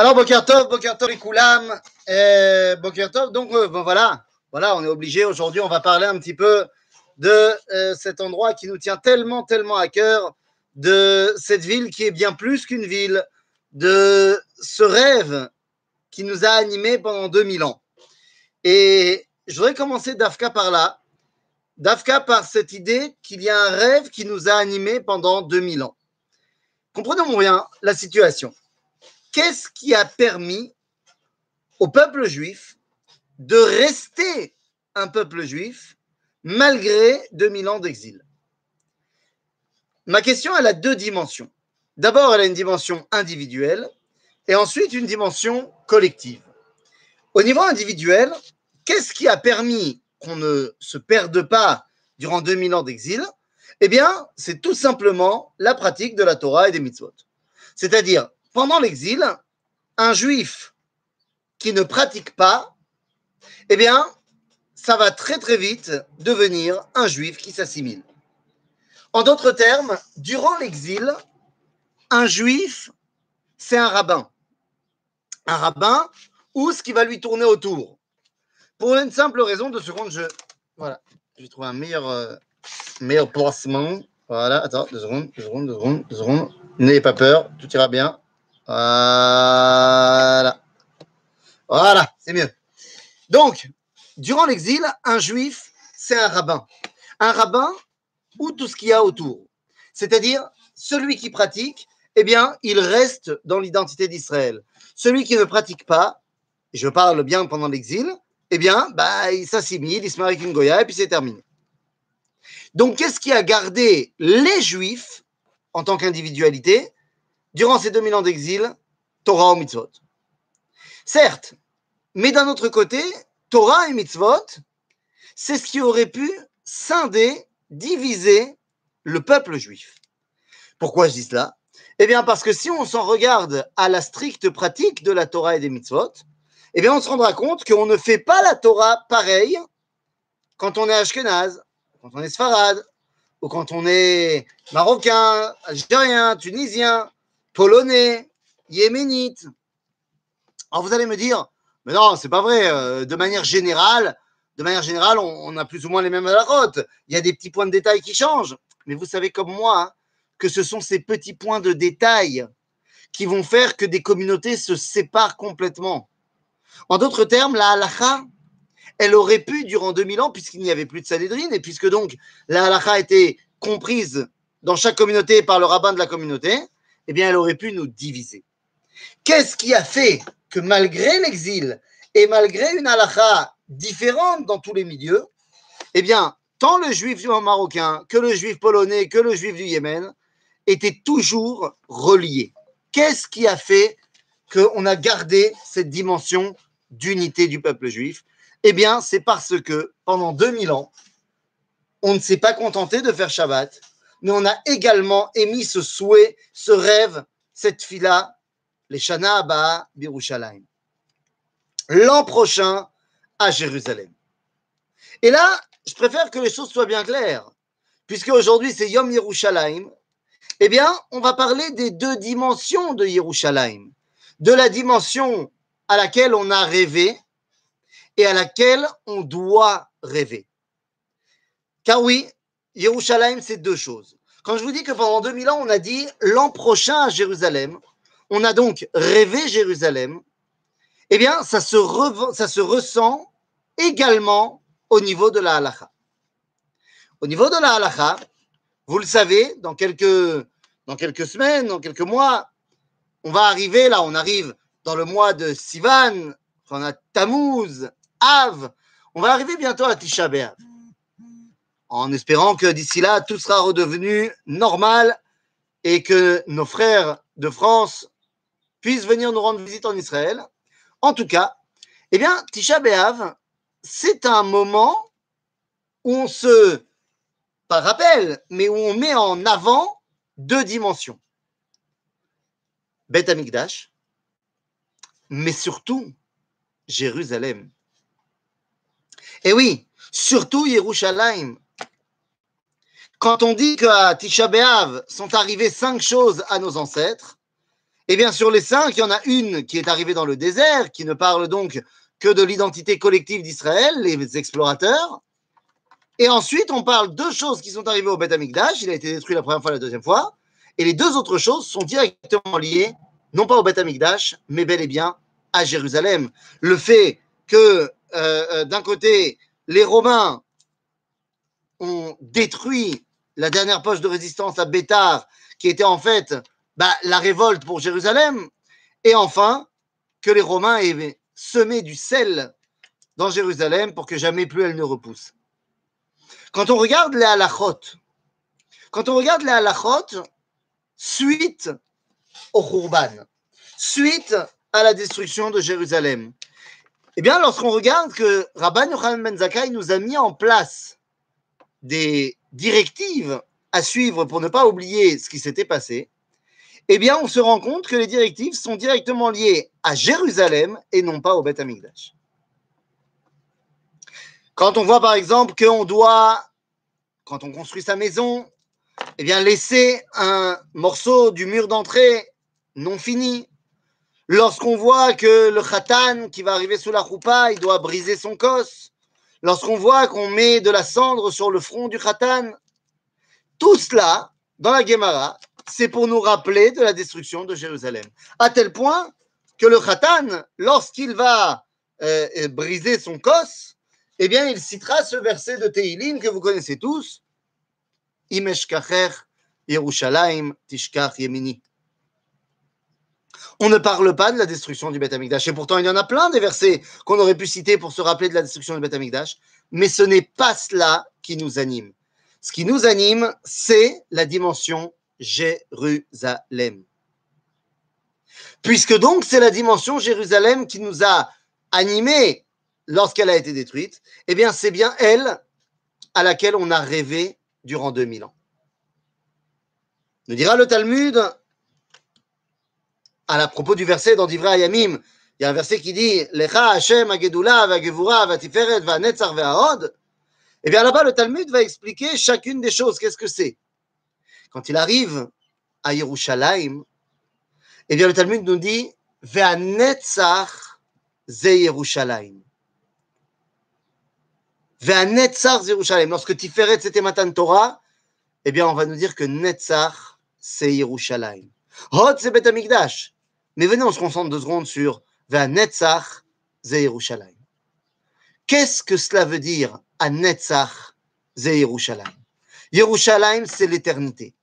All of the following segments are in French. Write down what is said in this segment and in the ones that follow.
Alors, Bokertov, Bokertov et Koulam, euh, Bokertov, donc euh, voilà, voilà, on est obligé aujourd'hui, on va parler un petit peu de euh, cet endroit qui nous tient tellement, tellement à cœur, de cette ville qui est bien plus qu'une ville, de ce rêve qui nous a animés pendant 2000 ans. Et je voudrais commencer Dafka par là, Dafka par cette idée qu'il y a un rêve qui nous a animés pendant 2000 ans. Comprenons bien la situation. Qu'est-ce qui a permis au peuple juif de rester un peuple juif malgré 2000 ans d'exil? Ma question, elle a deux dimensions. D'abord, elle a une dimension individuelle et ensuite une dimension collective. Au niveau individuel, qu'est-ce qui a permis qu'on ne se perde pas durant 2000 ans d'exil? Eh bien, c'est tout simplement la pratique de la Torah et des mitzvot. C'est-à-dire, pendant l'exil, un juif qui ne pratique pas, eh bien, ça va très très vite devenir un juif qui s'assimile. En d'autres termes, durant l'exil, un juif, c'est un rabbin. Un rabbin ou ce qui va lui tourner autour. Pour une simple raison, de secondes, je. Voilà, j'ai trouvé un meilleur, euh, meilleur placement. Voilà, attends, deux secondes, deux secondes, deux secondes, deux secondes. N'ayez pas peur, tout ira bien. Voilà. Voilà, c'est mieux. Donc, durant l'exil, un juif, c'est un rabbin. Un rabbin ou tout ce qu'il y a autour. C'est-à-dire, celui qui pratique, eh bien, il reste dans l'identité d'Israël. Celui qui ne pratique pas, je parle bien pendant l'exil, eh bien, bah, il s'assimile, il se marie avec une Goya et puis c'est terminé. Donc, qu'est-ce qui a gardé les Juifs en tant qu'individualité? Durant ces 2000 ans d'exil Torah ou mitzvot Certes, mais d'un autre côté, Torah et mitzvot, c'est ce qui aurait pu scinder, diviser le peuple juif. Pourquoi je dis cela? Eh bien, parce que si on s'en regarde à la stricte pratique de la Torah et des mitzvot, eh bien, on se rendra compte qu'on ne fait pas la Torah pareil quand on est Ashkenaz, quand on est Sfarad, ou quand on est Marocain, Algérien, Tunisien, Polonais, Yéménite. Alors, vous allez me dire, mais non, c'est pas vrai. euh, De manière générale, de manière générale, on, a plus ou moins les mêmes route. Il y a des petits points de détail qui changent. Mais vous savez comme moi hein, que ce sont ces petits points de détail qui vont faire que des communautés se séparent complètement. En d'autres termes, la halakha, elle aurait pu, durant 2000 ans, puisqu'il n'y avait plus de Sanhedrin, et puisque donc la halakha était comprise dans chaque communauté par le rabbin de la communauté, eh bien, elle aurait pu nous diviser. Qu'est-ce qui a fait que malgré l'exil et malgré une halakha différente dans tous les milieux, eh bien, tant le juif marocain que le juif polonais que le juif du Yémen étaient toujours reliés? Qu'est-ce qui a fait qu'on a gardé cette dimension d'unité du peuple juif? Eh bien, c'est parce que pendant 2000 ans, on ne s'est pas contenté de faire Shabbat, mais on a également émis ce souhait, ce rêve, cette fila, les Shana Abba Birushalayim. L'an prochain à Jérusalem. Et là, je préfère que les choses soient bien claires, puisque aujourd'hui c'est Yom Yerushalayim. Eh bien, on va parler des deux dimensions de Yerushalayim, de la dimension à laquelle on a rêvé et à laquelle on doit rêver. Car oui, Yerushalayim, c'est deux choses. Quand je vous dis que pendant 2000 ans, on a dit l'an prochain à Jérusalem, on a donc rêvé Jérusalem, eh bien, ça se, ressent également au niveau de la halakha. Au niveau de la halakha, vous le savez, dans quelques, dans quelques semaines, dans quelques mois, on va arriver, là, on arrive dans le mois de Sivan, on a Tammuz, Av, on va arriver bientôt à Tisha B'Av. En espérant que d'ici là, tout sera redevenu normal et que nos frères de France puissent venir nous rendre visite en Israël. En tout cas, eh bien, Tisha B'Av, c'est un moment où on se, pas rappelle, mais où on met en avant deux dimensions. Beth Amikdash, mais surtout Jérusalem. Et oui, surtout Yerushalayim. Quand on dit qu'à Tisha B'Av sont arrivées cinq choses à nos ancêtres, Et bien sur les cinq, il y en a une qui est arrivée dans le désert, qui ne parle donc que de l'identité collective d'Israël, les explorateurs. Et ensuite, on parle deux choses qui sont arrivées au Beth Amikdash. Il a été détruit la première fois, la deuxième fois. Et les deux autres choses sont directement liées, non pas au Beth Amikdash, mais bel et bien à Jérusalem. Le fait que, euh, euh, d'un côté, les Romains ont détruit la dernière poche de résistance à Bétar, qui était en fait bah, la révolte pour Jérusalem, et enfin, que les Romains aient semé du sel dans Jérusalem pour que jamais plus elle ne repousse. Quand on regarde les halachot, quand on regarde les halachot, suite au Khurban, suite à la destruction de Jérusalem, eh bien, lorsqu'on regarde que Rabban Yochanan Ben Zakkai nous a mis en place des directives à suivre pour ne pas oublier ce qui s'était passé, eh bien, on se rend compte que les directives sont directement liées à Jérusalem et non pas au Beth Amikdash. Quand on voit par exemple qu'on doit, quand on construit sa maison, eh bien laisser un morceau du mur d'entrée non fini. Lorsqu'on voit que le khatan qui va arriver sous la roupa, il doit briser son cos. Lorsqu'on voit qu'on met de la cendre sur le front du khatan, tout cela, dans la Gemara, c'est pour nous rappeler de la destruction de Jérusalem. À tel point que le khatan, lorsqu'il va euh, briser son cos, eh bien, il citera ce verset de Teilim que vous connaissez tous. Yerushalayim Tishkach Yemini. On ne parle pas de la destruction du Beth Amikdash. Et pourtant, il y en a plein des versets qu'on aurait pu citer pour se rappeler de la destruction du Beth Amikdash. Mais ce n'est pas cela qui nous anime. Ce qui nous anime, c'est la dimension Jérusalem. Puisque donc c'est la dimension Jérusalem qui nous a animés lorsqu'elle a été détruite, eh bien, c'est bien elle à laquelle on a rêvé durant 2000 ans. Nous dira le Talmud, à la propos du verset dans Divra Yamim, il y a un verset qui dit Lecha Hashem Agedula Vagevura Vatiferet Vanetzar Ve'ahod. Eh bien là-bas, le Talmud va expliquer chacune des choses. Qu'est-ce que c'est? Quand il arrive à Yerushalayim, eh bien le Talmud nous dit Ve'anetzar Ze Yerushalayim. Netzar Yerushalayim. Lorsque Tiferet c'était Matan Torah, eh bien, on va nous dire que Netzar, c'est Yerushalayim. Hot, c'est Bet Amikdash. Mais venez, on se concentre deux secondes sur Netzar, c'est Yerushalayim. Qu'est-ce que cela veut dire à Netzar, c'est Yerushalayim Yerushalayim, c'est l'éternité.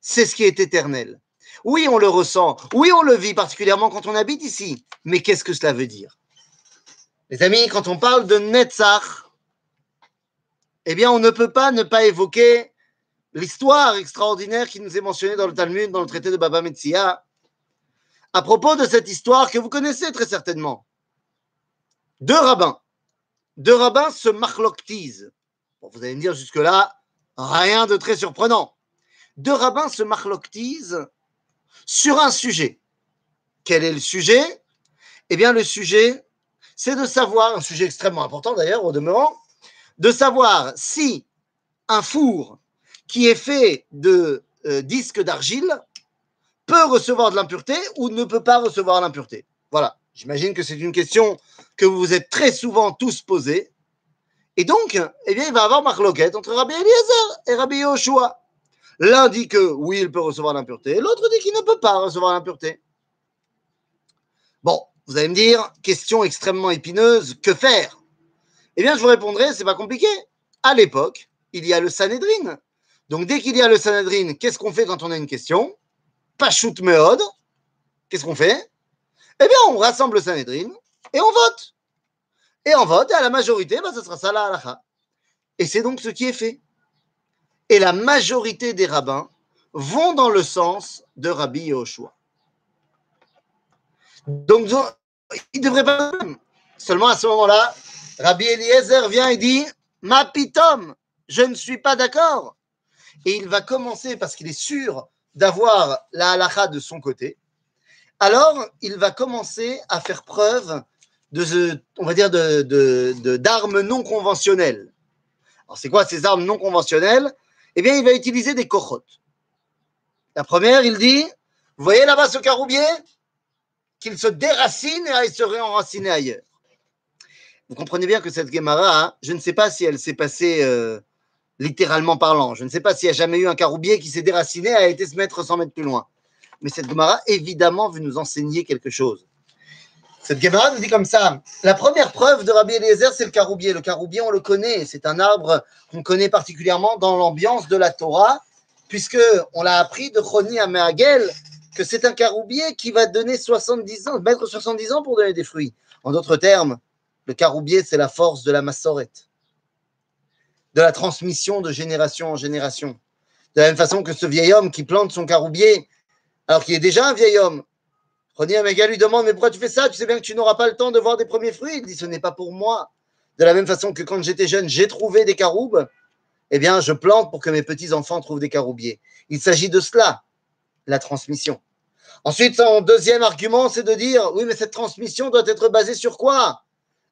C'est ce qui est éternel. Oui, on le ressent. Oui, on le vit, particulièrement quand on habite ici. Mais qu'est-ce que cela veut dire? Les amis, quand on parle de Netzach, eh bien, on ne peut pas ne pas évoquer l'histoire extraordinaire qui nous est mentionnée dans le Talmud, dans le traité de Baba Metzia, à propos de cette histoire que vous connaissez très certainement. Deux rabbins, deux rabbins se marloctisent. vous allez me dire jusque-là, rien de très surprenant. Deux rabbins se marloctisent sur un sujet. Quel est le sujet? Eh bien, le sujet, c'est de savoir, un sujet extrêmement important d'ailleurs, au demeurant, de savoir si un four qui est fait de euh, disques d'argile peut recevoir de l'impureté ou ne peut pas recevoir l'impureté. Voilà, j'imagine que c'est une question que vous vous êtes très souvent tous posée. Et donc, eh bien, il va y avoir marloquette entre Rabbi Eliezer et Rabbi Yoshua. L'un dit que oui, il peut recevoir l'impureté, l'autre dit qu'il ne peut pas recevoir l'impureté. Bon, vous allez me dire, question extrêmement épineuse, que faire? Eh bien, je vous répondrai, c'est pas compliqué. À l'époque, il y a le Sanhedrin. Donc, dès qu'il y a le Sanhedrin, qu'est-ce qu'on fait quand on a une question? Pas shoot meod. Qu'est-ce qu'on fait? Eh bien, on rassemble le Sanhedrin et on vote. Et on vote, et à la majorité, bah, ce sera ça la. Et c'est donc ce qui est fait. Et la majorité des rabbins vont dans le sens de Rabbi Yehoshua. Donc, il ne devrait pas. Seulement à ce moment-là, Rabbi Eliezer vient et dit Ma pitom, je ne suis pas d'accord. Et il va commencer, parce qu'il est sûr d'avoir la halakha de son côté, alors il va commencer à faire preuve de, on va dire, d'armes de, non conventionnelles. Alors, c'est quoi ces armes non conventionnelles? Eh bien, il va utiliser des kochot. La première, il dit Vous voyez là-bas ce caroubier? Qu'il se déracine et aille se réenraciner ailleurs. Vous comprenez bien que cette Gemara, hein, je ne sais pas si elle s'est passée euh, littéralement parlant. Je ne sais pas s'il y a jamais eu un caroubier qui s'est déraciné et a été se mettre 100 mètres plus loin. Mais cette Gemara, évidemment, veut nous enseigner quelque chose. Cette Gemara nous dit comme ça la première preuve de Rabbi Eliezer, c'est le caroubier. Le caroubier, on le connaît. C'est un arbre qu'on connaît particulièrement dans l'ambiance de la Torah, puisque on l'a appris de Choni à Meagel que c'est un caroubier qui va donner 70 ans, mettre 70 ans pour donner des fruits. En d'autres termes, le caroubier, c'est la force de la massorette, de la transmission de génération en génération. De la même façon que ce vieil homme qui plante son caroubier, alors qu'il est déjà un vieil homme, Roni Améga lui demande Mais pourquoi tu fais ça? Tu sais bien que tu n'auras pas le temps de voir des premiers fruits. Il dit Ce n'est pas pour moi. De la même façon que quand j'étais jeune, j'ai trouvé des caroubes, eh bien, je plante pour que mes petits-enfants trouvent des caroubiers. Il s'agit de cela, la transmission. Ensuite, son deuxième argument, c'est de dire Oui, mais cette transmission doit être basée sur quoi?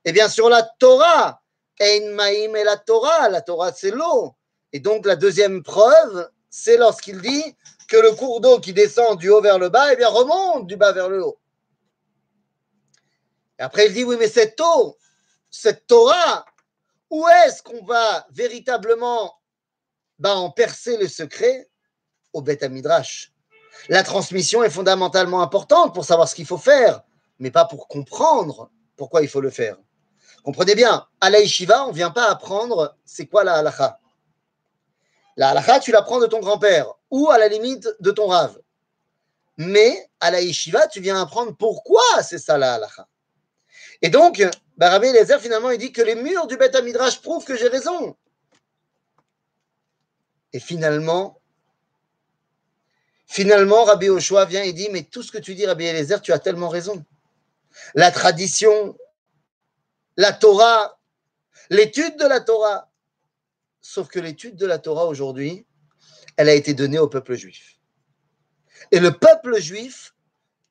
Eh bien, sur la Torah. Ein et la Torah. La Torah, c'est l'eau. Et donc, la deuxième preuve, c'est lorsqu'il dit que le cours d'eau qui descend du haut vers le bas, eh bien, remonte du bas vers le haut. Après, il dit, oui, mais cette eau, cette Torah, où est-ce qu'on va véritablement bah, en percer le secret? Au Beth Midrash. La transmission est fondamentalement importante pour savoir ce qu'il faut faire, mais pas pour comprendre pourquoi il faut le faire. Comprenez bien, à la on ne vient pas apprendre c'est quoi la halacha. La halakha, tu l'apprends de ton grand-père ou à la limite de ton rave. Mais à la yeshiva, tu viens apprendre pourquoi c'est ça la halakha. Et donc, Rabbi Eliezer, finalement, il dit que les murs du Beth Midrash prouvent que j'ai raison. Et finalement, finalement, Rabbi Oshua vient et dit, mais tout ce que tu dis, Rabbi Eliezer, tu as tellement raison. La tradition, la Torah, l'étude de la Torah, Sauf que l'étude de la Torah aujourd'hui, elle a été donnée au peuple juif. Et le peuple juif,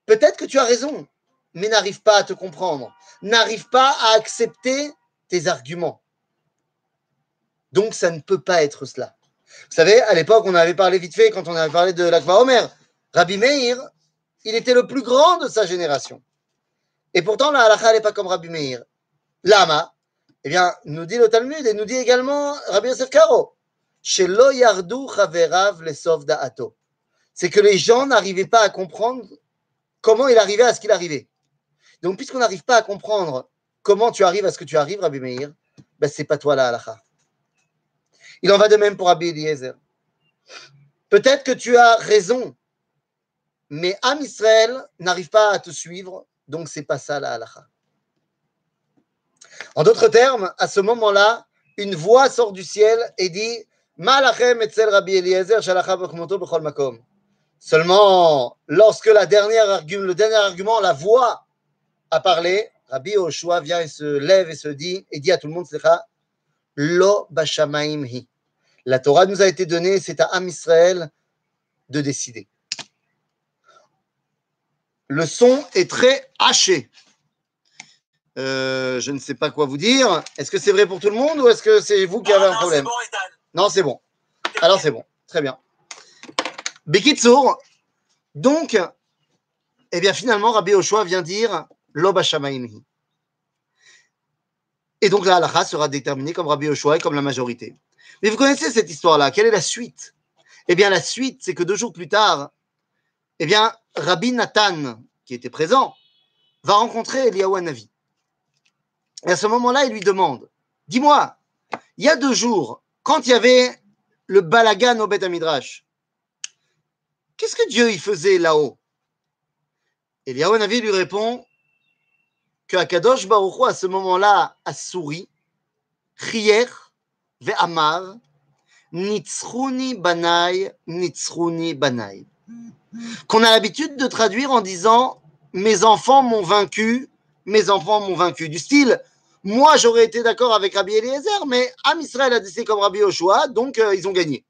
peut-être que tu as raison, mais n'arrive pas à te comprendre, n'arrive pas à accepter tes arguments. Donc ça ne peut pas être cela. Vous savez, à l'époque, on avait parlé vite fait, quand on avait parlé de l'Akva Omer, Rabbi Meir, il était le plus grand de sa génération. Et pourtant, la halakha n'est pas comme Rabbi Meir. Lama, eh bien, nous dit le Talmud et nous dit également Rabbi Yosef Karo, Shelo yardu chaverav lesov da'ato. C'est que les gens n'arrivaient pas à comprendre comment il arrivait à ce qu'il arrivait. Donc, puisqu'on n'arrive pas à comprendre comment tu arrives à ce que tu arrives, Rabbi Meir, ben, c'est pas toi la halacha. Il en va de même pour Rabbi Eliezer. Peut-être que tu as raison, mais Am Israël n'arrive pas à te suivre, donc c'est pas ça la halacha. En d'autres termes, à ce moment-là, une voix sort du ciel et dit. Seulement, lorsque la dernière le dernier argument, la voix a parlé, Rabbi Oshua vient et se lève et se dit, et dit à tout le monde, Lo. La Torah nous a été donnée, c'est à Am Israël de décider. Le son est très haché. Euh, je ne sais pas quoi vous dire. Est-ce que c'est vrai pour tout le monde ou est-ce que c'est vous qui avez un problème Non, c'est bon. Alors c'est bon. Très bien. Bekitsour. Donc, eh bien finalement, Rabbi Oshua vient dire Loba Et donc la halakha sera déterminée comme Rabbi Oshua et comme la majorité. Mais vous connaissez cette histoire-là. Quelle est la suite? Eh bien, la suite, c'est que deux jours plus tard, eh bien, Rabbi Nathan, qui était présent, va rencontrer Eliyahu Navi. Et à ce moment-là, il lui demande Dis-moi, il y a deux jours, quand il y avait le balagan au Beth Midrash, qu'est-ce que Dieu y faisait là-haut? Et Navi lui répond que Akadosh Baruch à ce moment-là a souri, banai, banai. Qu'on a l'habitude de traduire en disant Mes enfants m'ont vaincu, mes enfants m'ont vaincu. Du style, moi, j'aurais été d'accord avec Rabbi Eliezer, mais Am Israël a décidé comme Rabbi Yoshua, donc euh, ils ont gagné.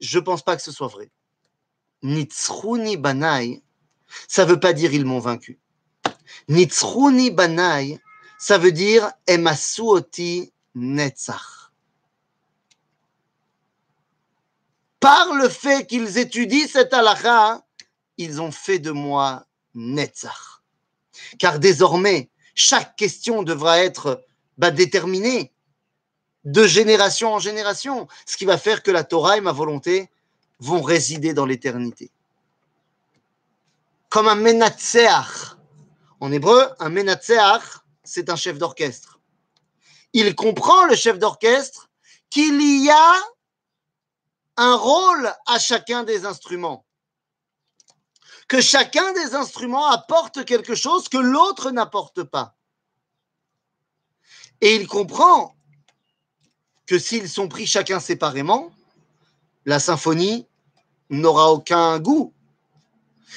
Je ne pense pas que ce soit vrai. Nitzruni banai, ça ne veut pas dire ils m'ont vaincu. Nitzruni banai, ça veut dire emasuoti netzach. Par le fait qu'ils étudient cette halakha, ils ont fait de moi Netzach. Car désormais, chaque question devra être bah, déterminée de génération en génération, ce qui va faire que la Torah et ma volonté vont résider dans l'éternité. Comme un menatseach. En hébreu, un menatseach, c'est un chef d'orchestre. Il comprend, le chef d'orchestre, qu'il y a un rôle à chacun des instruments. Que chacun des instruments apporte quelque chose que l'autre n'apporte pas. Et il comprend que s'ils sont pris chacun séparément, la symphonie n'aura aucun goût.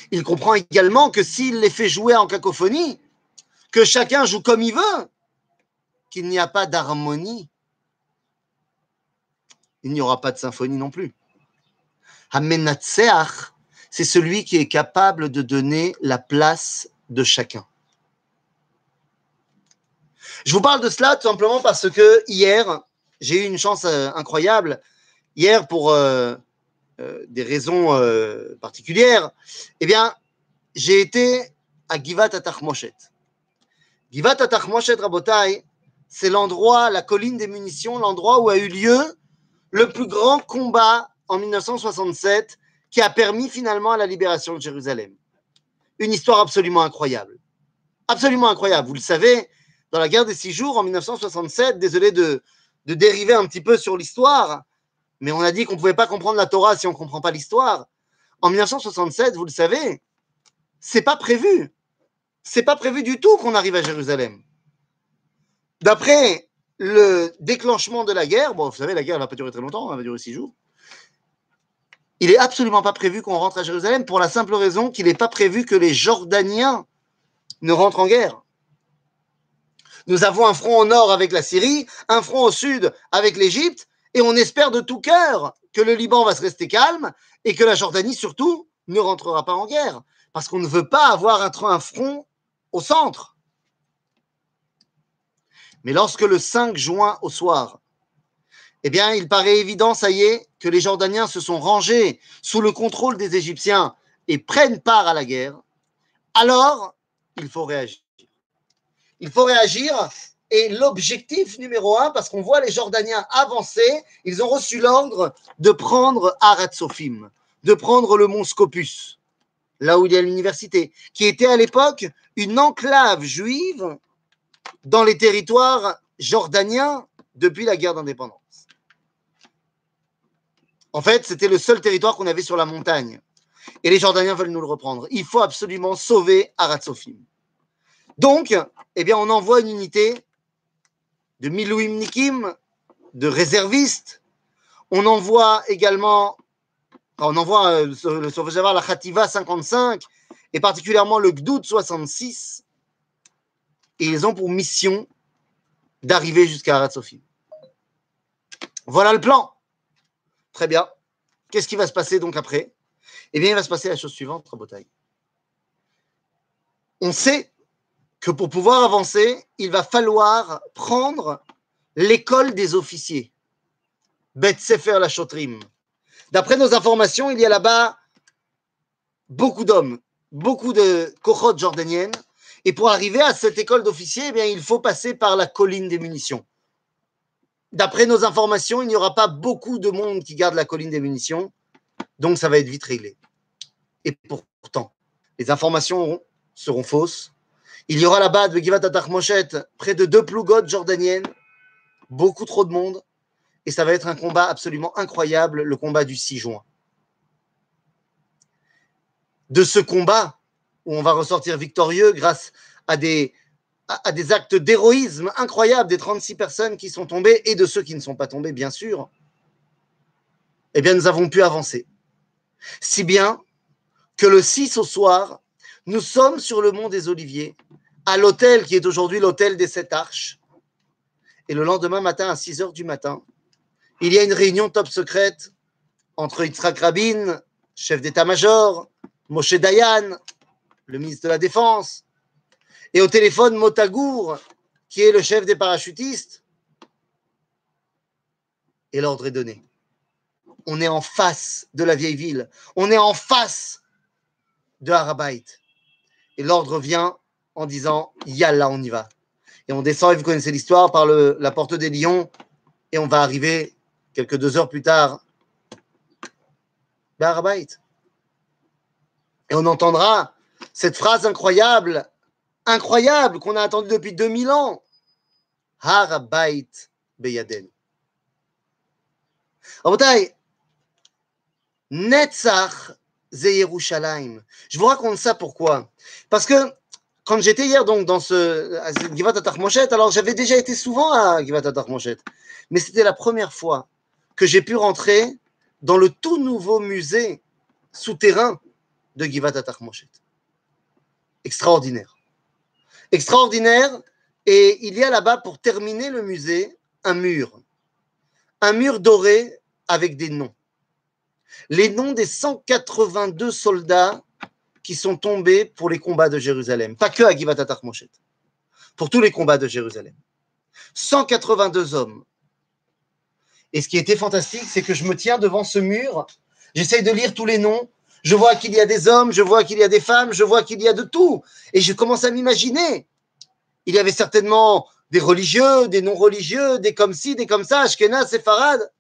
Il comprend également que s'il les fait jouer en cacophonie, que chacun joue comme il veut, qu'il n'y a pas d'harmonie. Il n'y aura pas de symphonie non plus. Hamenatseach, c'est celui qui est capable de donner la place de chacun. Je vous parle de cela tout simplement parce que hier, j'ai eu une chance euh, incroyable. Hier, pour euh, euh, des raisons particulières, eh bien, j'ai été à Givat Atachmoshet. Givat Atachmoshet Rabotai, c'est l'endroit, la colline des munitions, l'endroit où a eu lieu le plus grand combat en 1967 qui a permis finalement la libération de Jérusalem. Une histoire absolument incroyable. Absolument incroyable. Vous le savez, dans la guerre des six jours en 1967, désolé de, dériver un petit peu sur l'histoire, mais on a dit qu'on ne pouvait pas comprendre la Torah si on ne comprend pas l'histoire. En 1967, vous le savez, c'est pas prévu. C'est pas prévu du tout qu'on arrive à Jérusalem. D'après le déclenchement de la guerre, bon, vous savez, la guerre ne va pas durer très longtemps, elle va durer six jours. Il n'est absolument pas prévu qu'on rentre à Jérusalem pour la simple raison qu'il n'est pas prévu que les Jordaniens ne rentrent en guerre. Nous avons un front au nord avec la Syrie, un front au sud avec l'Égypte, et on espère de tout cœur que le Liban va se rester calme et que la Jordanie surtout ne rentrera pas en guerre, parce qu'on ne veut pas avoir un front au centre. Mais lorsque le 5 juin au soir, eh bien, il paraît évident, ça y est, que les Jordaniens se sont rangés sous le contrôle des Égyptiens et prennent part à la guerre, alors il faut réagir. Il faut réagir et l'objectif numéro un, parce qu'on voit les Jordaniens avancer, ils ont reçu l'ordre de prendre Aratsofim, de prendre le mont Scopus, là où il y a l'université, qui était à l'époque une enclave juive dans les territoires jordaniens depuis la guerre d'indépendance. En fait, c'était le seul territoire qu'on avait sur la montagne. Et les Jordaniens veulent nous le reprendre. Il faut absolument sauver Aratsofim. Donc, eh bien, on envoie une unité de Milouim Nikim, de réservistes. On envoie également, on envoie euh, le la Khativa 55 et particulièrement le Gdoud 66 et ils ont pour mission d'arriver jusqu'à Arad Voilà le plan. Très bien. Qu'est-ce qui va se passer donc après? Eh bien, il va se passer la chose suivante, Rabotaille. On sait que pour pouvoir avancer, il va falloir prendre l'école des officiers. Bet Sefer la Chotrim. D'après nos informations, il y a là-bas beaucoup d'hommes, beaucoup de cohortes jordaniennes et pour arriver à cette école d'officiers, eh il faut passer par la colline des munitions. D'après nos informations, il n'y aura pas beaucoup de monde qui garde la colline des munitions, donc ça va être vite réglé. Et pourtant, les informations seront fausses. Il y aura là-bas de Givat près de deux plougotes jordaniennes, beaucoup trop de monde, et ça va être un combat absolument incroyable, le combat du 6 juin. De ce combat, où on va ressortir victorieux grâce à des, à, des actes d'héroïsme incroyables des 36 personnes qui sont tombées et de ceux qui ne sont pas tombés, bien sûr, eh bien, nous avons pu avancer. Si bien que le 6 au soir, nous sommes sur le mont des Oliviers, à l'hôtel qui est aujourd'hui l'hôtel des Sept Arches. Et le lendemain matin, à 6 heures du matin, il y a une réunion top secrète entre Yitzhak Rabin, chef d'état-major, Moshe Dayan, le ministre de la Défense, et au téléphone Motagour, qui est le chef des parachutistes. Et l'ordre est donné. On est en face de la vieille ville. On est en face de Harabait. Et l'ordre vient en disant Yalla, on y va. Et on descend, et vous connaissez l'histoire, par la porte des lions, et on va arriver quelques deux heures plus tard à Harabait. Et on entendra cette phrase incroyable, incroyable, qu'on a attendue depuis 2000 ans. Harabait Beyaden. Rabotai, Netzach Yerushalayim. Je vous raconte ça pourquoi? Parce que quand j'étais hier donc dans ce à Givat alors j'avais déjà été souvent à Givat mais c'était la première fois que j'ai pu rentrer dans le tout nouveau musée souterrain de Givat. Extraordinaire. Extraordinaire. Et il y a là-bas, pour terminer le musée, un mur. Un mur doré avec des noms. Les noms des 182 soldats qui sont tombés pour les combats de Jérusalem. Pas que à Givat Atachmoshet. Pour tous les combats de Jérusalem. 182 hommes. Et ce qui était fantastique, c'est que je me tiens devant ce mur, j'essaye de lire tous les noms, je vois qu'il y a des hommes, je vois qu'il y a des femmes, je vois qu'il y a de tout. Et je commence à m'imaginer. Il y avait certainement des religieux, des non-religieux, des comme ci, des comme ça, Ashkenaz, Sepharad.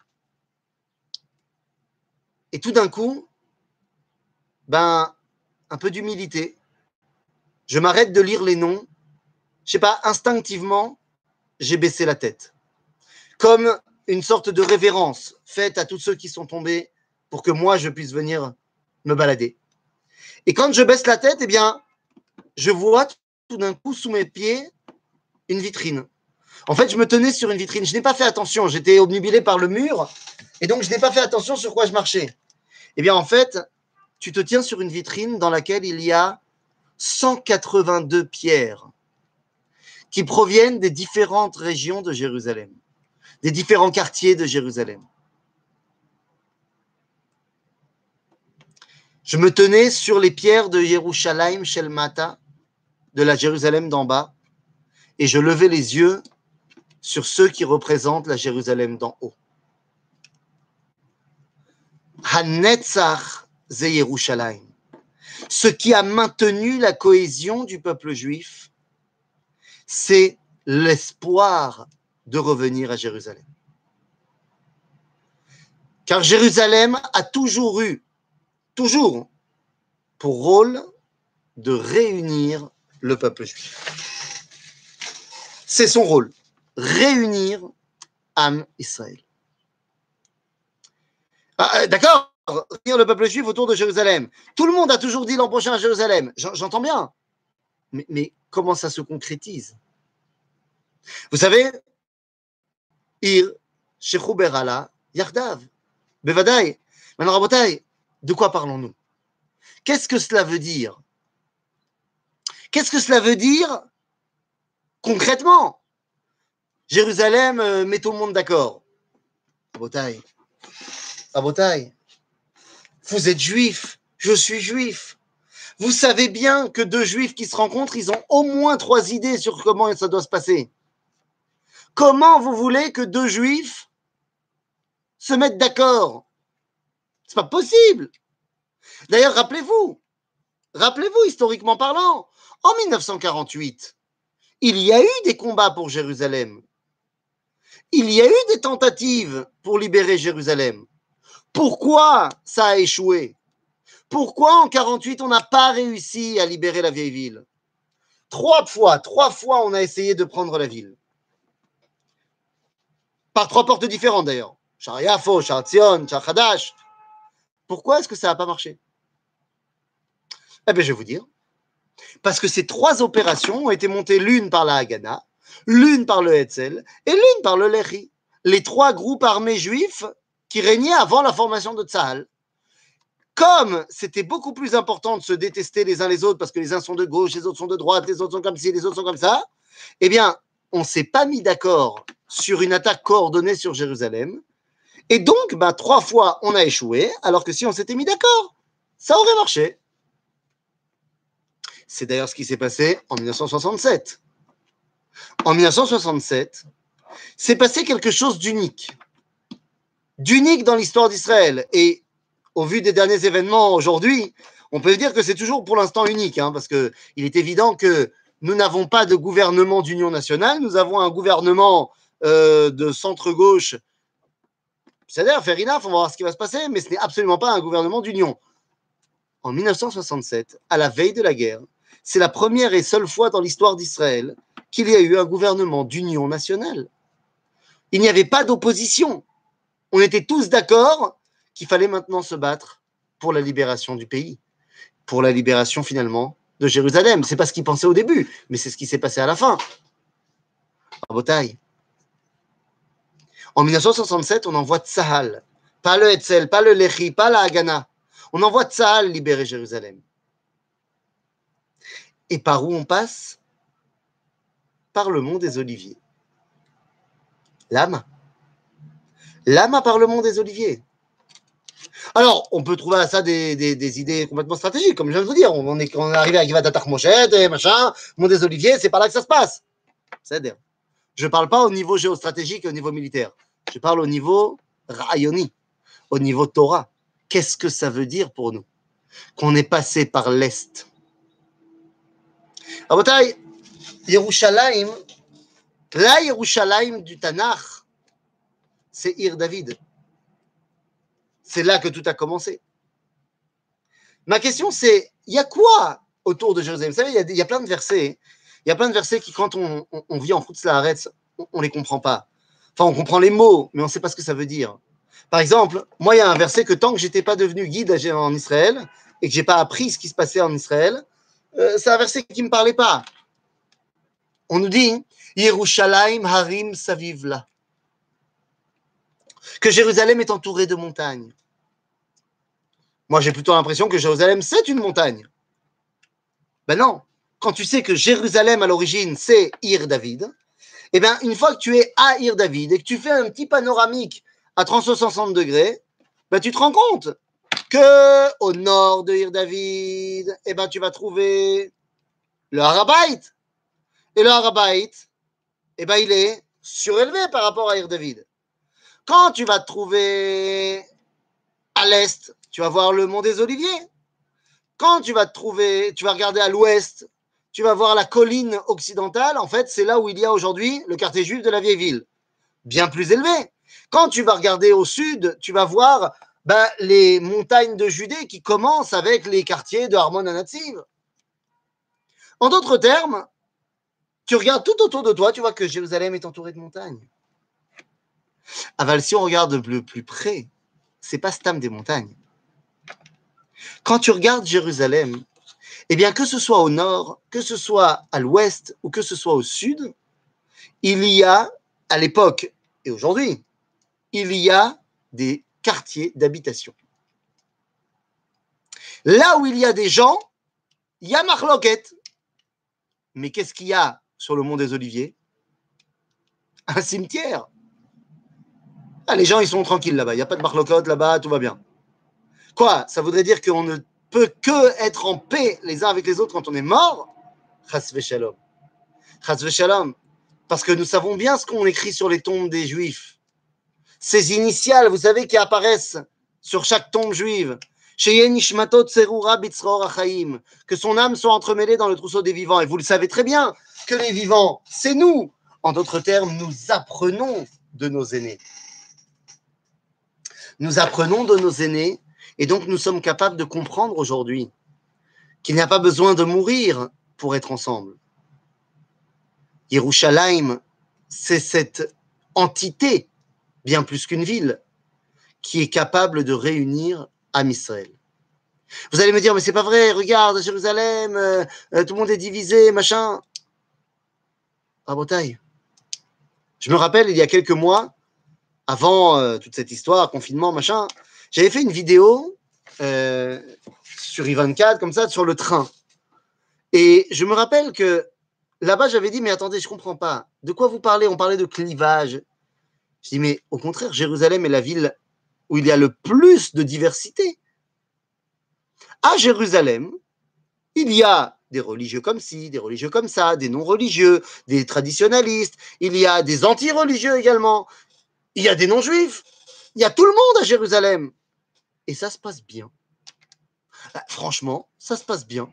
Et tout d'un coup, ben, un peu d'humilité. Je m'arrête de lire les noms. Je sais pas, instinctivement, j'ai baissé la tête. Comme une sorte de révérence faite à tous ceux qui sont tombés pour que moi je puisse venir me balader. Et quand je baisse la tête, eh bien, je vois tout d'un coup sous mes pieds une vitrine. En fait, je me tenais sur une vitrine. Je n'ai pas fait attention. J'étais obnubilé par le mur. Et donc, je n'ai pas fait attention sur quoi je marchais. Eh bien, en fait, tu te tiens sur une vitrine dans laquelle il y a 182 pierres qui proviennent des différentes régions de Jérusalem, des différents quartiers de Jérusalem. Je me tenais sur les pierres de Yerushalayim Shelmata, de la Jérusalem d'en bas, et je levais les yeux sur ceux qui représentent la Jérusalem d'en haut. Hanetzach ze Yerushalayim. Ce qui a maintenu la cohésion du peuple juif, c'est l'espoir de revenir à Jérusalem. Car Jérusalem a toujours eu toujours pour rôle de réunir le peuple juif. C'est son rôle, réunir Am Israël. Ah, euh, d'accord, réunir le peuple juif autour de Jérusalem. Tout le monde a toujours dit l'an prochain à Jérusalem. J'entends bien. Mais, comment ça se concrétise? Vous savez, Ir, Shechou Berala, Yardav, Bevadai. Maintenant, de quoi parlons-nous? Qu'est-ce que cela veut dire? Qu'est-ce que cela veut dire concrètement? Jérusalem euh, met tout le monde d'accord. Abotaï, Abotaï, vous êtes juif, je suis juif. Vous savez bien que deux juifs qui se rencontrent, ils ont au moins trois idées sur comment ça doit se passer. Comment vous voulez que deux juifs se mettent d'accord? C'est pas possible. D'ailleurs, rappelez-vous, rappelez-vous, historiquement parlant, en 1948, il y a eu des combats pour Jérusalem. Il y a eu des tentatives pour libérer Jérusalem. Pourquoi ça a échoué? Pourquoi en 48 on n'a pas réussi à libérer la vieille ville? Trois fois, trois fois on a essayé de prendre la ville. Par trois portes différentes d'ailleurs. Shar Yafo, Shar Tzion, Shar Hadash. Pourquoi est-ce que ça n'a pas marché? Eh bien, je vais vous dire. Parce que ces trois opérations ont été montées l'une par la Haganah, l'une par le Hetzel et l'une par le Lehi. Les trois groupes armés juifs qui régnaient avant la formation de Tzahal. Comme c'était beaucoup plus important de se détester les uns les autres parce que les uns sont de gauche, les autres sont de droite, les autres sont comme ci, les autres sont comme ça, eh bien, on ne s'est pas mis d'accord sur une attaque coordonnée sur Jérusalem. Et donc, bah, trois fois, on a échoué, alors que si on s'était mis d'accord, ça aurait marché. C'est d'ailleurs ce qui s'est passé en 1967. En 1967, s'est passé quelque chose d'unique. D'unique dans l'histoire d'Israël. Et au vu des derniers événements aujourd'hui, On peut dire que c'est toujours pour l'instant unique, hein, parce qu'il est évident que nous n'avons pas de gouvernement d'union nationale, nous avons un gouvernement euh, de centre-gauche. C'est-à-dire, faire enough, on va voir ce qui va se passer, mais ce n'est absolument pas un gouvernement d'union. En 1967, à la veille de la guerre, c'est la première et seule fois dans l'histoire d'Israël qu'il y a eu un gouvernement d'union nationale. Il n'y avait pas d'opposition. On était tous d'accord qu'il fallait maintenant se battre pour la libération du pays, pour la libération finalement de Jérusalem. C'est pas ce qu'ils pensaient au début, mais c'est ce qui s'est passé à la fin. À Botaï. En 1967, on envoie Tsahal, pas le Hetzel, pas le Lechi, pas la Haganah. On envoie Tsahal libérer Jérusalem. Et par où on passe? Par le mont des Oliviers. Lama. Lama par le mont des Oliviers. Alors, on peut trouver à ça des, idées complètement stratégiques, comme je viens de vous dire. On est, arrivé à Givat et machin, Mont des Oliviers, c'est par là que ça se passe. C'est-à-dire, je ne parle pas au niveau géostratégique et au niveau militaire. Je parle au niveau rayoni, au niveau Torah. Qu'est-ce que ça veut dire pour nous? Qu'on est passé par l'Est. Abotai, Yerushalayim, la Yerushalayim du Tanakh, c'est Ir David. C'est là que tout a commencé. Ma question, c'est il y a quoi autour de Jérusalem? Vous savez, il y, a, plein de versets. Il y a plein de versets qui, quand on, vit en la on ne les comprend pas. Enfin, on comprend les mots, mais on ne sait pas ce que ça veut dire. Par exemple, moi, il y a un verset que tant que j'étais pas devenu guide en Israël et que j'ai pas appris ce qui se passait en Israël, euh, c'est un verset qui me parlait pas. On nous dit Yerushalayim Harim Savivla que Jérusalem est entourée de montagnes. Moi, j'ai plutôt l'impression que Jérusalem, c'est une montagne. Ben non, quand tu sais que Jérusalem, à l'origine, c'est Ir David, eh bien, une fois que tu es à Ir David et que tu fais un petit panoramique à 360 degrés, ben, tu te rends compte que au nord de Ir David, eh ben, tu vas trouver le Harabait. Et le Harabait, eh ben, il est surélevé par rapport à Ir David. Quand tu vas te trouver à l'est, tu vas voir le mont des Oliviers. Quand tu vas te trouver, tu vas regarder à l'ouest, tu vas voir la colline occidentale. En fait, c'est là où il y a aujourd'hui le quartier juif de la vieille ville, bien plus élevé. Quand tu vas regarder au sud, tu vas voir ben, les montagnes de Judée qui commencent avec les quartiers de Harmon Anatsiv. En d'autres termes, tu regardes tout autour de toi, tu vois que Jérusalem est entourée de montagnes. Aval, si on regarde le plus près, c'est pas Stam des montagnes. Quand tu regardes Jérusalem, eh bien, que ce soit au nord, que ce soit à l'ouest ou que ce soit au sud, il y a, à l'époque et aujourd'hui, il y a des quartiers d'habitation. Là où il y a des gens, il y a Marloquette. Mais qu'est-ce qu'il y a sur le mont des Oliviers? Un cimetière. Ah, les gens, ils sont tranquilles là-bas. Il n'y a pas de marlocote là-bas, tout va bien. Quoi? Ça voudrait dire qu'on ne peut que être en paix les uns avec les autres quand on est mort shalom. Parce que nous savons bien ce qu'on écrit sur les tombes des juifs. Ces initiales, vous savez, qui apparaissent sur chaque tombe juive. Que son âme soit entremêlée dans le trousseau des vivants. Et vous le savez très bien que les vivants, c'est nous. En d'autres termes, nous apprenons de nos aînés. Nous apprenons de nos aînés et donc nous sommes capables de comprendre aujourd'hui qu'il n'y a pas besoin de mourir pour être ensemble. Yerushalayim, c'est cette entité, bien plus qu'une ville, qui est capable de réunir Am Israël. Vous allez me dire, mais c'est pas vrai, regarde, Jérusalem, euh, euh, tout le monde est divisé, machin. Rabotaille. Je me rappelle, il y a quelques mois, avant euh, toute cette histoire, confinement, machin, j'avais fait une vidéo euh, sur I24, comme ça, sur le train. Et je me rappelle que là-bas, j'avais dit, mais attendez, je comprends pas. De quoi vous parlez? On parlait de clivage. Je dis, mais au contraire, Jérusalem est la ville où il y a le plus de diversité. À Jérusalem, il y a des religieux comme ci, des religieux comme ça, des non-religieux, des traditionnalistes, il y a des anti-religieux également, il y a des non-juifs, il y a tout le monde à Jérusalem. Et ça se passe bien. Bah, franchement, ça se passe bien.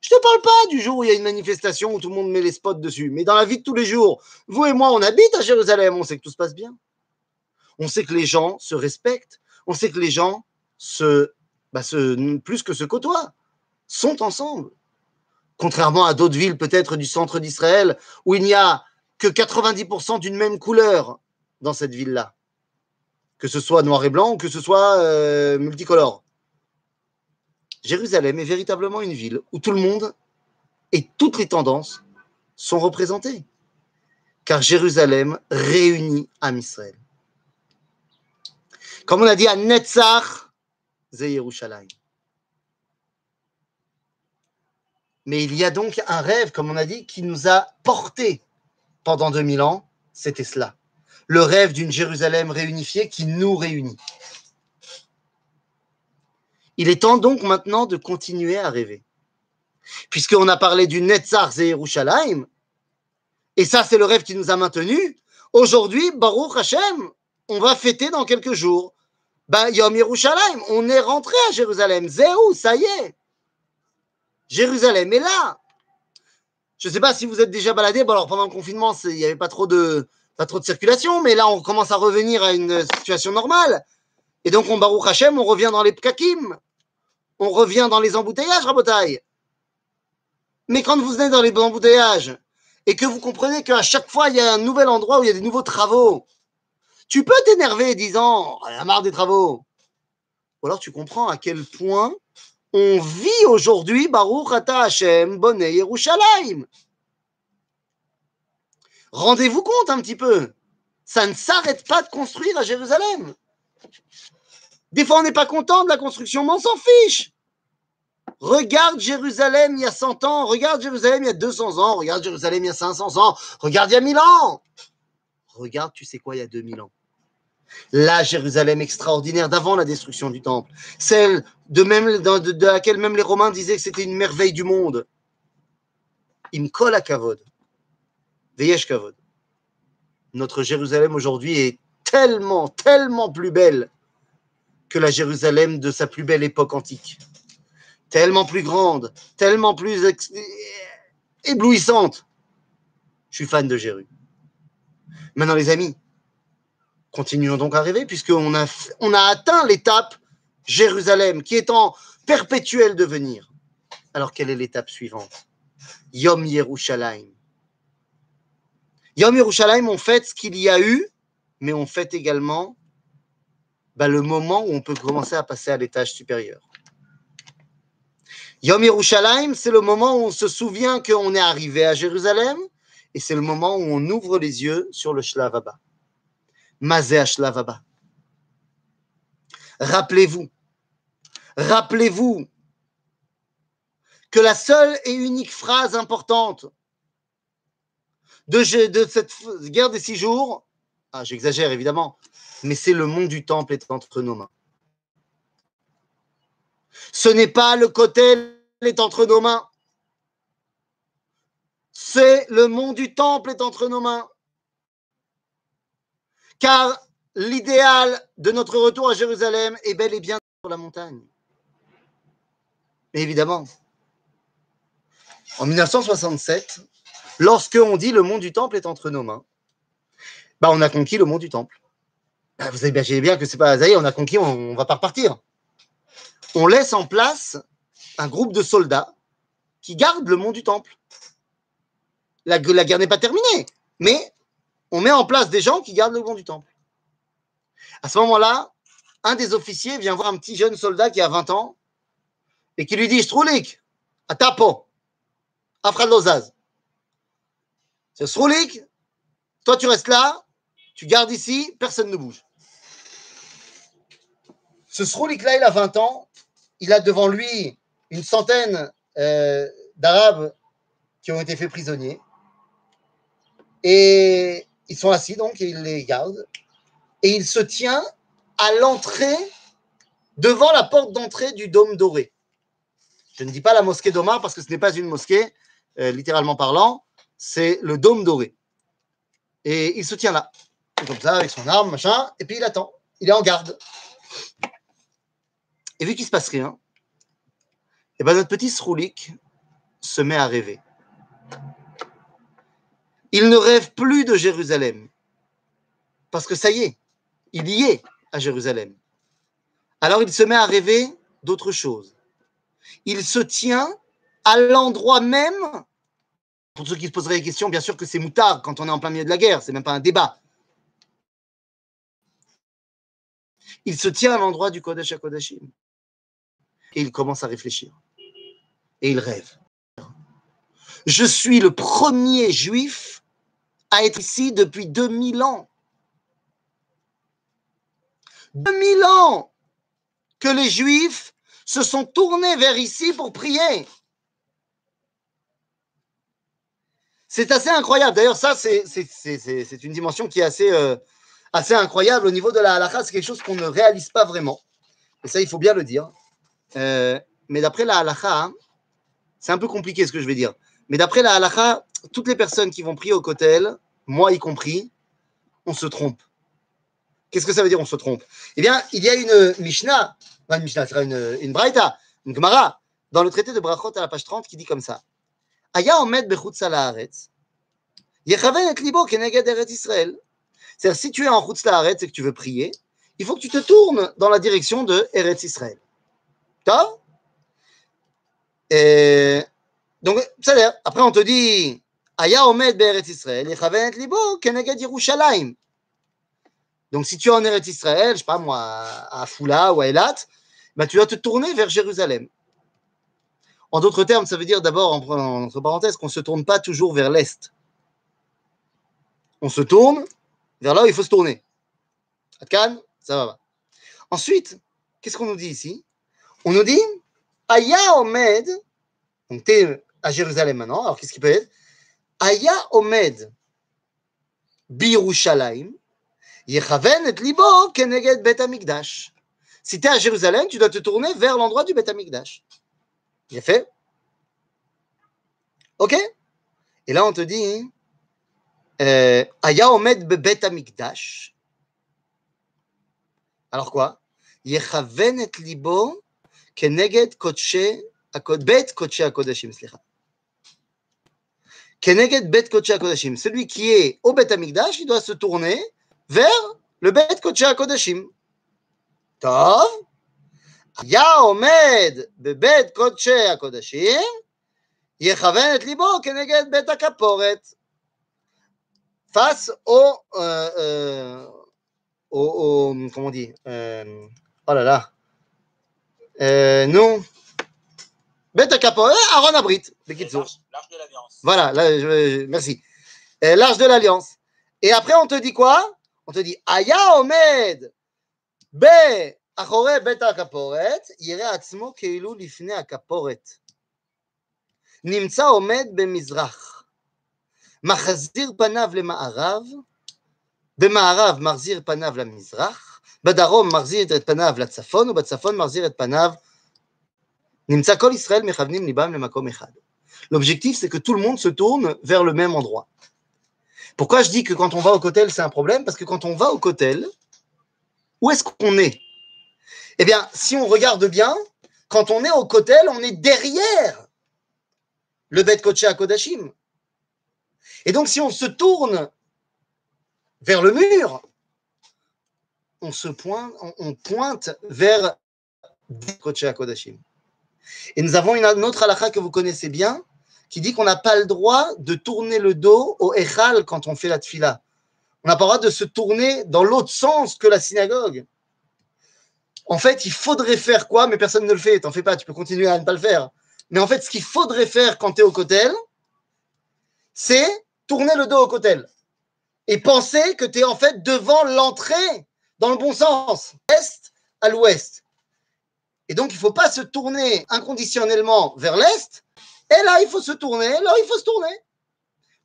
Je te parle pas du jour où il y a une manifestation où tout le monde met les spots dessus, mais dans la vie de tous les jours, vous et moi, on habite à Jérusalem, on sait que tout se passe bien. On sait que les gens se respectent, on sait que les gens se, bah, se plus que se côtoient, sont ensemble. Contrairement à d'autres villes peut-être du centre d'Israël où il n'y a que 90% d'une même couleur dans cette ville-là. Que ce soit noir et blanc ou que ce soit euh, multicolore. Jérusalem est véritablement une ville où tout le monde et toutes les tendances sont représentées. Car Jérusalem réunit à. Comme on a dit à Netzach, c'est. Mais il y a donc un rêve, comme on a dit, qui nous a porté pendant 2000 ans, c'était cela. Le rêve d'une Jérusalem réunifiée qui nous réunit. Il est temps donc maintenant de continuer à rêver. Puisqu'on a parlé du Netzar Zerushalayim, et ça c'est le rêve qui nous a maintenus, aujourd'hui, Baruch Hashem, on va fêter dans quelques jours. Bah, Yom Yerushalayim, on est rentré à Jérusalem. Zéou, ça y est. Jérusalem est là. Je ne sais pas si vous êtes déjà baladé. Bon, alors pendant le confinement, il n'y avait pas trop, de, pas trop de circulation, mais là, on commence à revenir à une situation normale. Et donc, on Baruch Hashem, on revient dans les pkakim on revient dans les embouteillages, Rabotaille. Mais quand vous êtes dans les embouteillages et que vous comprenez qu'à chaque fois, il y a un nouvel endroit où il y a des nouveaux travaux, tu peux t'énerver disant oh, « a marre des travaux ». Ou alors tu comprends à quel point on vit aujourd'hui Baruch Ata Hashem Bonnet Yerushalayim. Rendez-vous compte un petit peu, ça ne s'arrête pas de construire à Jérusalem. Des fois, on n'est pas content de la construction, mais on s'en fiche. Regarde Jérusalem il y a 100 ans, regarde Jérusalem il y a 200 ans, regarde Jérusalem il y a 500 ans, regarde il y a 1000 ans. Regarde, tu sais quoi, il y a 2000 ans. La Jérusalem extraordinaire d'avant la destruction du temple, celle de, même, laquelle même les Romains disaient que c'était une merveille du monde. Imkol à Kavod, Veyesh Kavod. Notre Jérusalem aujourd'hui est tellement, tellement plus belle que la Jérusalem de sa plus belle époque antique. Tellement plus grande, tellement plus éblouissante. Je suis fan de Jérusalem. Maintenant, les amis, continuons donc à rêver, puisqu'on a, on a atteint l'étape Jérusalem, qui est en perpétuel devenir. Alors, quelle est l'étape suivante? Yom Yerushalayim. Yom Yerushalayim, on fait ce qu'il y a eu, mais on fait également bah, le moment où on peut commencer à passer à l'étage supérieur. Yom Yerushalayim, c'est le moment où on se souvient qu'on est arrivé à Jérusalem et c'est le moment où on ouvre les yeux sur le Shlavaba. Mazé Shlavaba. Rappelez-vous, rappelez-vous que la seule et unique phrase importante de, cette guerre des six jours, ah, j'exagère évidemment, mais c'est le monde du temple est entre nos mains. Ce n'est pas le côté est entre nos mains. C'est le monde du temple est entre nos mains. Car l'idéal de notre retour à Jérusalem est bel et bien sur la montagne. Mais évidemment, en 1967, lorsque on dit le monde du temple est entre nos mains, bah on a conquis le monde du temple. Bah, vous imaginez bien que c'est pas, ça on a conquis, on, ne va pas repartir. On laisse en place un groupe de soldats qui gardent le mont du temple. La, guerre n'est pas terminée, mais on met en place des gens qui gardent le mont du temple. À ce moment-là, un des officiers vient voir un petit jeune soldat qui a 20 ans et qui lui dit Strulik, à tapo, Afradlozaz. C'est Strulik, toi tu restes là, tu gardes ici, personne ne bouge. Ce Sroulik-là, il a 20 ans. Il a devant lui une centaine euh, d'Arabes qui ont été faits prisonniers. Et ils sont assis, donc, et il les garde. Et il se tient à l'entrée, devant la porte d'entrée du dôme doré. Je ne dis pas la mosquée d'Omar parce que ce n'est pas une mosquée, euh, littéralement parlant, c'est le dôme doré. Et il se tient là, comme ça, avec son arme, machin, et puis il attend. Il est en garde. Et vu qu'il ne se passe rien, Et bien notre petit Sroulik se met à rêver. Il ne rêve plus de Jérusalem. Parce que ça y est, il y est à Jérusalem. Alors il se met à rêver d'autre chose. Il se tient à l'endroit même, pour ceux qui se poseraient la question, bien sûr que c'est moutard quand on est en plein milieu de la guerre, c'est même pas un débat. Il se tient à l'endroit du Kodesh HaKodashim. Et il commence à réfléchir. Et il rêve. Je suis le premier juif à être ici depuis 2000 ans. 2000 ans que les juifs se sont tournés vers ici pour prier. C'est assez incroyable. D'ailleurs, ça, c'est une dimension qui est assez, euh, assez incroyable au niveau de la halakha. C'est quelque chose qu'on ne réalise pas vraiment. Et ça, il faut bien le dire. Euh, mais d'après la halakha, hein, c'est un peu compliqué ce que je vais dire. Mais d'après la halakha, toutes les personnes qui vont prier au kotel, moi y compris, on se trompe. Qu'est-ce que ça veut dire on se trompe? Eh bien, il y a une Mishnah, une Mishnah, une, une Braïta, une Gemara, dans le traité de Brachot à la page 30 qui dit comme ça Haaretz, yechaven et libo keneged eretz Israël. C'est-à-dire, si tu es en chutz haaretz et que tu veux prier, il faut que tu te tournes dans la direction de Eretz Israël. Et donc, c'est-à-dire, après on te dit Aya omed be'eretz Israël, yechaven et libo. Donc, si tu es en Eretz Israël, je sais pas moi, à Foula ou à Elat, bah, tu dois te tourner vers Jérusalem. En d'autres termes, ça veut dire d'abord, entre parenthèses, qu'on ne se tourne pas toujours vers l'Est. On se tourne vers là où il faut se tourner. Cannes, ça va. Ensuite, qu'est-ce qu'on nous dit ici? On nous dit Aya Omed, donc tu es à Jérusalem maintenant, alors qu'est-ce qui peut être? Aya Omed Birushalayim, Yechaven et Libo Keneged Bet Amikdash. Si tu es à Jérusalem, tu dois te tourner vers l'endroit du Bet Amikdash. A fait. Ok Et là, on te dit euh, Aya Omed Bet Amikdash. Alors quoi? Yechaven et Libo Keneged Koche Bet Koche Akodashim. Keneged Bet Koche Akodashim. Celui qui est au Bet Amikdash, il doit se tourner vers le Bet Koche Akodashim. Tov. היה עומד בבית קודשי הקודשים, יכוון את ליבו כנגד בית הכפורת. face au, euh, euh, au, au, comment on dit, euh, oh là là, euh, non, bête à caporet, Aaron Abrit, L'arche de l'Alliance. Voilà, là, je, merci. Euh, L'arche de l'Alliance. Et après, on te dit quoi On te dit, Aya Omed, Be אחורי בית הכפורת, יראה עצמו כאילו לפני הכפורת. נמצא עומד במזרח, מחזיר פניו למערב, במערב מחזיר פניו למזרח, בדרום מחזיר את פניו לצפון, ובצפון מחזיר את פניו. נמצא כל ישראל מכוונים ליבם למקום אחד. L'objectif, c'est que tout le monde se tourne vers le même endroit. Pourquoi je dis que quand on va au Kotel, c'est un problème Parce que quand on va au Kotel, où est-ce qu'on est eh bien, si on regarde bien, quand on est au Kotel, on est derrière le Bet Koché à Kodashim. Et donc, si on se tourne vers le mur, on se pointe, on, pointe vers à Kodashim. Et nous avons une autre halakha que vous connaissez bien, qui dit qu'on n'a pas le droit de tourner le dos au Echal quand on fait la tfila. On n'a pas le droit de se tourner dans l'autre sens que la synagogue. En fait, il faudrait faire quoi, mais personne ne le fait. T'en fais pas, tu peux continuer à ne pas le faire. Mais en fait, ce qu'il faudrait faire quand tu es au cotel, c'est tourner le dos au cotel et penser que tu es en fait devant l'entrée dans le bon sens, est à l'ouest. Et donc, il ne faut pas se tourner inconditionnellement vers l'est. Et là, il faut se tourner. Là, il faut se tourner.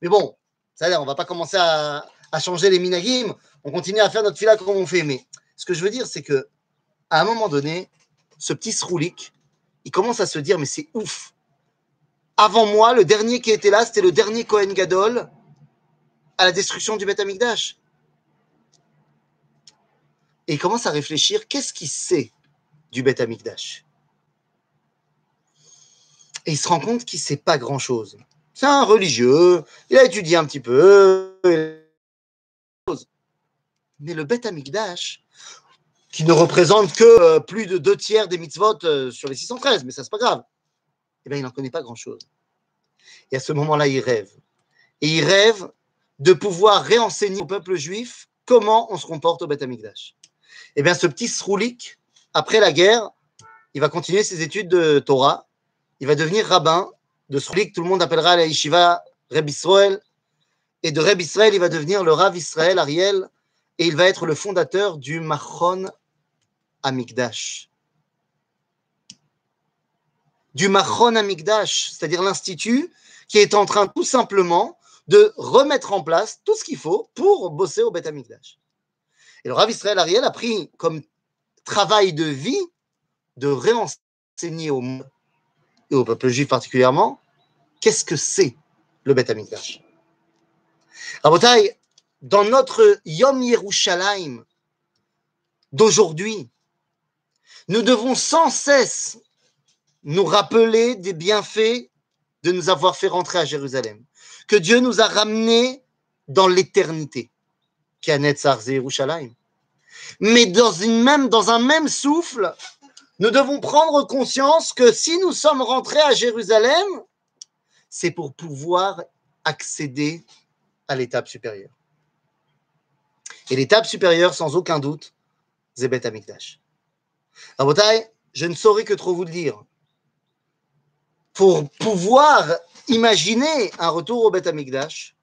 Mais bon, ça on ne va pas commencer à, changer les minagim. On continue à faire notre fila comme on fait. Mais ce que je veux dire, c'est que à un moment donné, ce petit Sroulik, il commence à se dire, mais c'est ouf. Avant moi, le dernier qui était là, c'était le dernier Kohen Gadol à la destruction du Beth Amikdash. Et il commence à réfléchir, qu'est-ce qu'il sait du Beth Amikdash Et il se rend compte qu'il ne sait pas grand-chose. C'est un religieux, il a étudié un petit peu. Mais le Beth Amikdash, qui ne représente que euh, plus de deux tiers des mitzvot euh, sur les 613, mais ça, c'est pas grave, eh bien, il n'en connaît pas grand-chose. Et à ce moment-là, il rêve. Et il rêve de pouvoir réenseigner au peuple juif comment on se comporte au Beth Amikdash. Eh bien, ce petit Sroulik, après la guerre, il va continuer ses études de Torah, il va devenir rabbin de Sroulik, tout le monde appellera la yeshiva Reb Israël, et de Reb Israël, il va devenir le Rav Israël, Ariel, et il va être le fondateur du Machon Amikdash. Du Machon Amikdash, c'est-à-dire l'institut qui est en train tout simplement de remettre en place tout ce qu'il faut pour bosser au Beth Amikdash. Et le Rav Israël Ariel a pris comme travail de vie de réenseigner au monde et au peuple juif particulièrement qu'est-ce que c'est le Beth Amikdash. Rabotai, dans notre Yom Yerushalayim d'aujourd'hui, nous devons sans cesse nous rappeler des bienfaits de nous avoir fait rentrer à Jérusalem, que Dieu nous a ramenés dans l'éternité. Mais dans, même, un même souffle, nous devons prendre conscience que si nous sommes rentrés à Jérusalem, c'est pour pouvoir accéder à l'étape supérieure. Et l'étape supérieure, sans aucun doute, Beth Amikdash. Rabotai, je ne saurais que trop vous le dire. Pour pouvoir imaginer un retour au Beth Amikdash,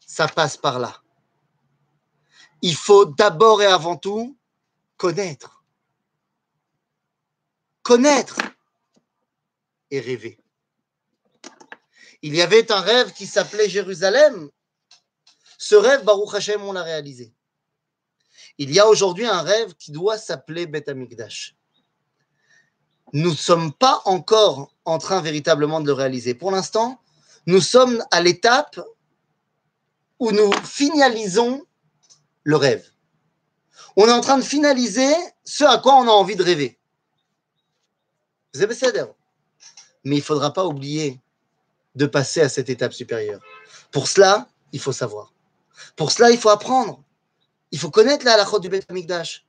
ça passe par là. Il faut d'abord et avant tout connaître. Connaître et rêver. Il y avait un rêve qui s'appelait Jérusalem. Ce rêve, Baruch Hashem, on l'a réalisé. Il y a aujourd'hui un rêve qui doit s'appeler Beth Amikdash. Nous ne sommes pas encore en train véritablement de le réaliser. Pour l'instant, nous sommes à l'étape où nous finalisons le rêve. On est en train de finaliser ce à quoi on a envie de rêver. Vous avez Mais il ne faudra pas oublier de passer à cette étape supérieure. Pour cela, il faut savoir. Pour cela, il faut apprendre. Il faut connaître la halachot du Beth Amikdash.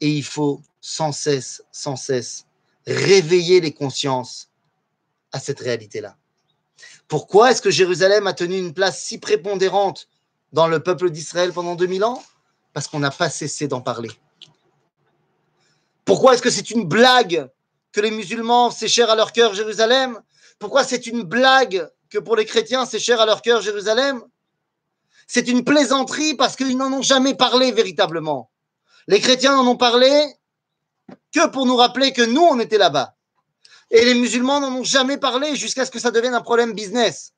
Et il faut sans cesse, sans cesse, réveiller les consciences à cette réalité-là. Pourquoi est-ce que Jérusalem a tenu une place si prépondérante dans le peuple d'Israël pendant 2000 ans? Parce qu'on n'a pas cessé d'en parler. Pourquoi est-ce que c'est une blague que les musulmans, c'est cher à leur cœur Jérusalem? Pourquoi c'est une blague que pour les chrétiens, c'est cher à leur cœur Jérusalem? C'est une plaisanterie parce qu'ils n'en ont jamais parlé véritablement. Les chrétiens n'en ont parlé que pour nous rappeler que nous, on était là-bas. Et les musulmans n'en ont jamais parlé jusqu'à ce que ça devienne un problème business.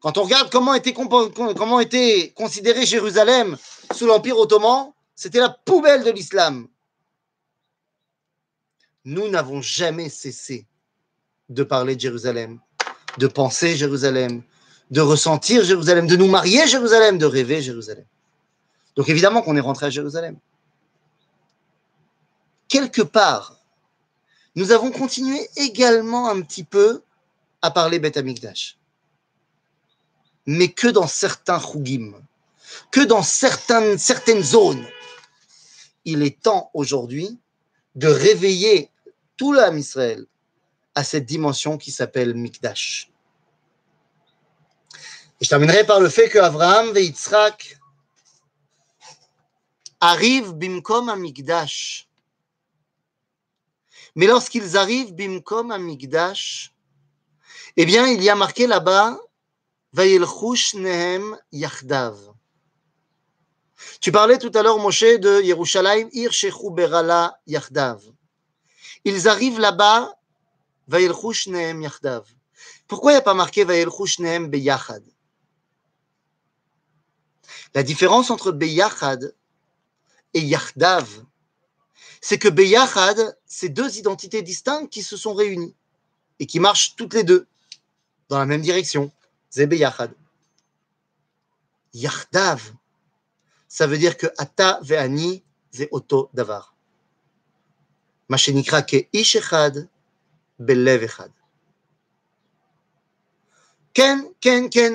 Quand on regarde comment était, comment était considéré Jérusalem sous l'Empire ottoman, c'était la poubelle de l'islam. Nous n'avons jamais cessé de parler de Jérusalem, de penser Jérusalem, de ressentir Jérusalem, de nous marier Jérusalem, de rêver Jérusalem. Donc évidemment qu'on est rentré à Jérusalem. Quelque part, nous avons continué également un petit peu à parler Beth Amikdash. Mais que dans certains chougim, que dans certaines, certaines zones. Il est temps aujourd'hui de réveiller tout l'âme Israël à cette dimension qui s'appelle Mikdash. Je terminerai par le fait que Abraham et Yitzhak arrivent bimkom à Mikdash. Mais lorsqu'ils arrivent bimkom à Mikdash, eh bien, il y a marqué là-bas Vayelchush Nehem Yachdav. Tu parlais tout à l'heure, Moshe, de Yerushalayim, Ir Berala Yachdav. Ils arrivent là-bas pourquoi il n'y a pas marqué Beyachad? La différence entre Beyachad et Yachdav, c'est que Beyachad, c'est deux identités distinctes qui se sont réunies et qui marchent toutes les deux dans la même direction. C'est Beyachad. Yachdav, ça veut dire que Ata ve'ani, c'est Oto Davar. מה שנקרא כאיש אחד בלב אחד. כן, כן, כן,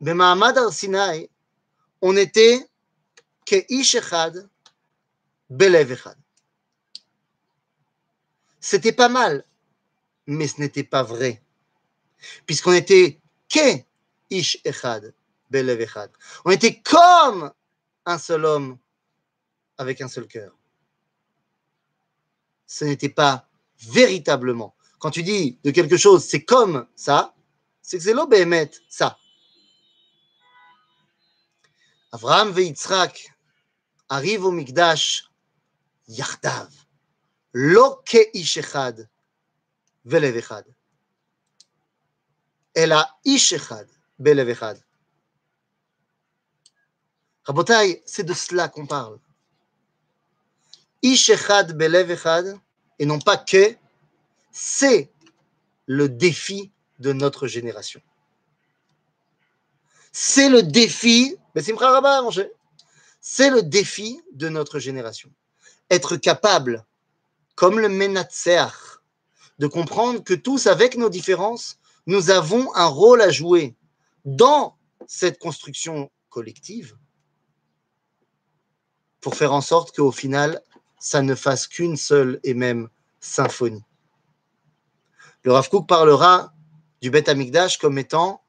במעמד הר סיני, on était Keishechad Belevechad. C'était pas mal, mais ce n'était pas vrai. Puisqu'on était que Ish Echad Belevechad. On était comme un seul homme avec un seul cœur. Ce n'était pas véritablement. Quand tu dis de quelque chose, c'est comme ça, c'est que c'est l'obémet, ça. Avraham et Yitzhak arrivent au Mikdash yachdav, lo ish echad, belev echad. אלא איש אחד בלב אחד. רבותיי, c'est de cela qu'on parle. איש אחד בלב אחד, et non pas que, c'est le défi de notre génération. C'est le défi, c'est le défi de notre génération. Être capable, comme le Menatseach, de comprendre que tous, avec nos différences, nous avons un rôle à jouer dans cette construction collective pour faire en sorte qu'au final, ça ne fasse qu'une seule et même symphonie. Le Rav Kook parlera du Beth Amikdash comme étant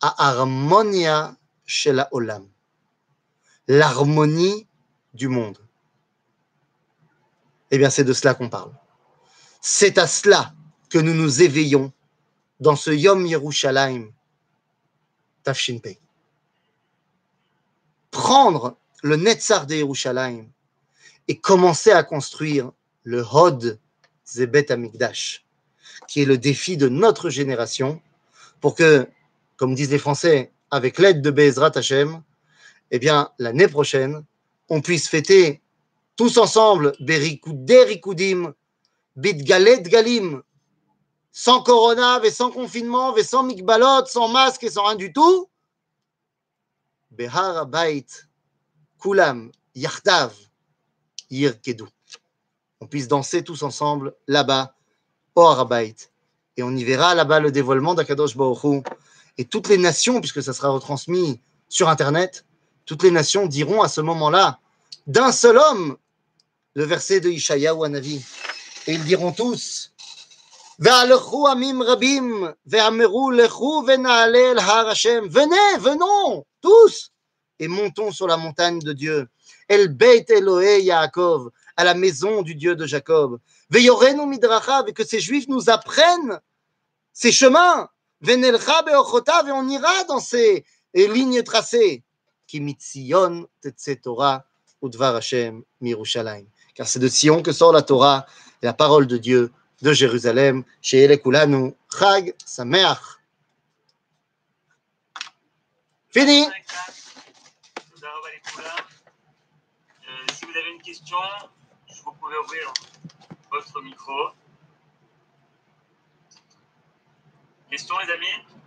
harmonia chez la Olam, l'harmonie du monde. Eh bien, c'est de cela qu'on parle. C'est à cela que nous nous éveillons dans ce Yom Yerushalayim Tafshinpei. Prendre le Netzar de Yerushalayim et commencer à construire le Hod Zebet Amigdash, qui est le défi de notre génération, pour que, comme disent les Français, avec l'aide de Bezrat Hashem, eh bien, l'année prochaine, on puisse fêter tous ensemble Berikudim, Bitgalet Galim, sans corona, sans confinement, sans mikbalot, sans masque et sans rien du tout, Behar Kulam, Yachdav, Yirkedu. On puisse danser tous ensemble là-bas, au Harabait. Et on y verra là-bas le dévoilement d'Akadosh Baruch Et toutes les nations, puisque ça sera retransmis sur Internet, toutes les nations diront à ce moment-là, d'un seul homme, le verset de Ishaïa ou Anavi. Et ils diront tous, Venez, venons, tous, et montons sur la montagne de Dieu. El Beit Elohe Yaakov, à la maison du Dieu de Jacob. Veyorenu midrachav, et que ces Juifs nous apprennent ces chemins. Venelcha beochotav, et on ira dans ces lignes tracées. Tetze Torah udvar Hashem mirushalayim. Car c'est de Sion que sort la Torah, la parole de Dieu de Jérusalem, chez Elekulanu, Chag Sameach. Fini. Si vous avez une question, vous pouvez ouvrir votre micro. Question, les amis?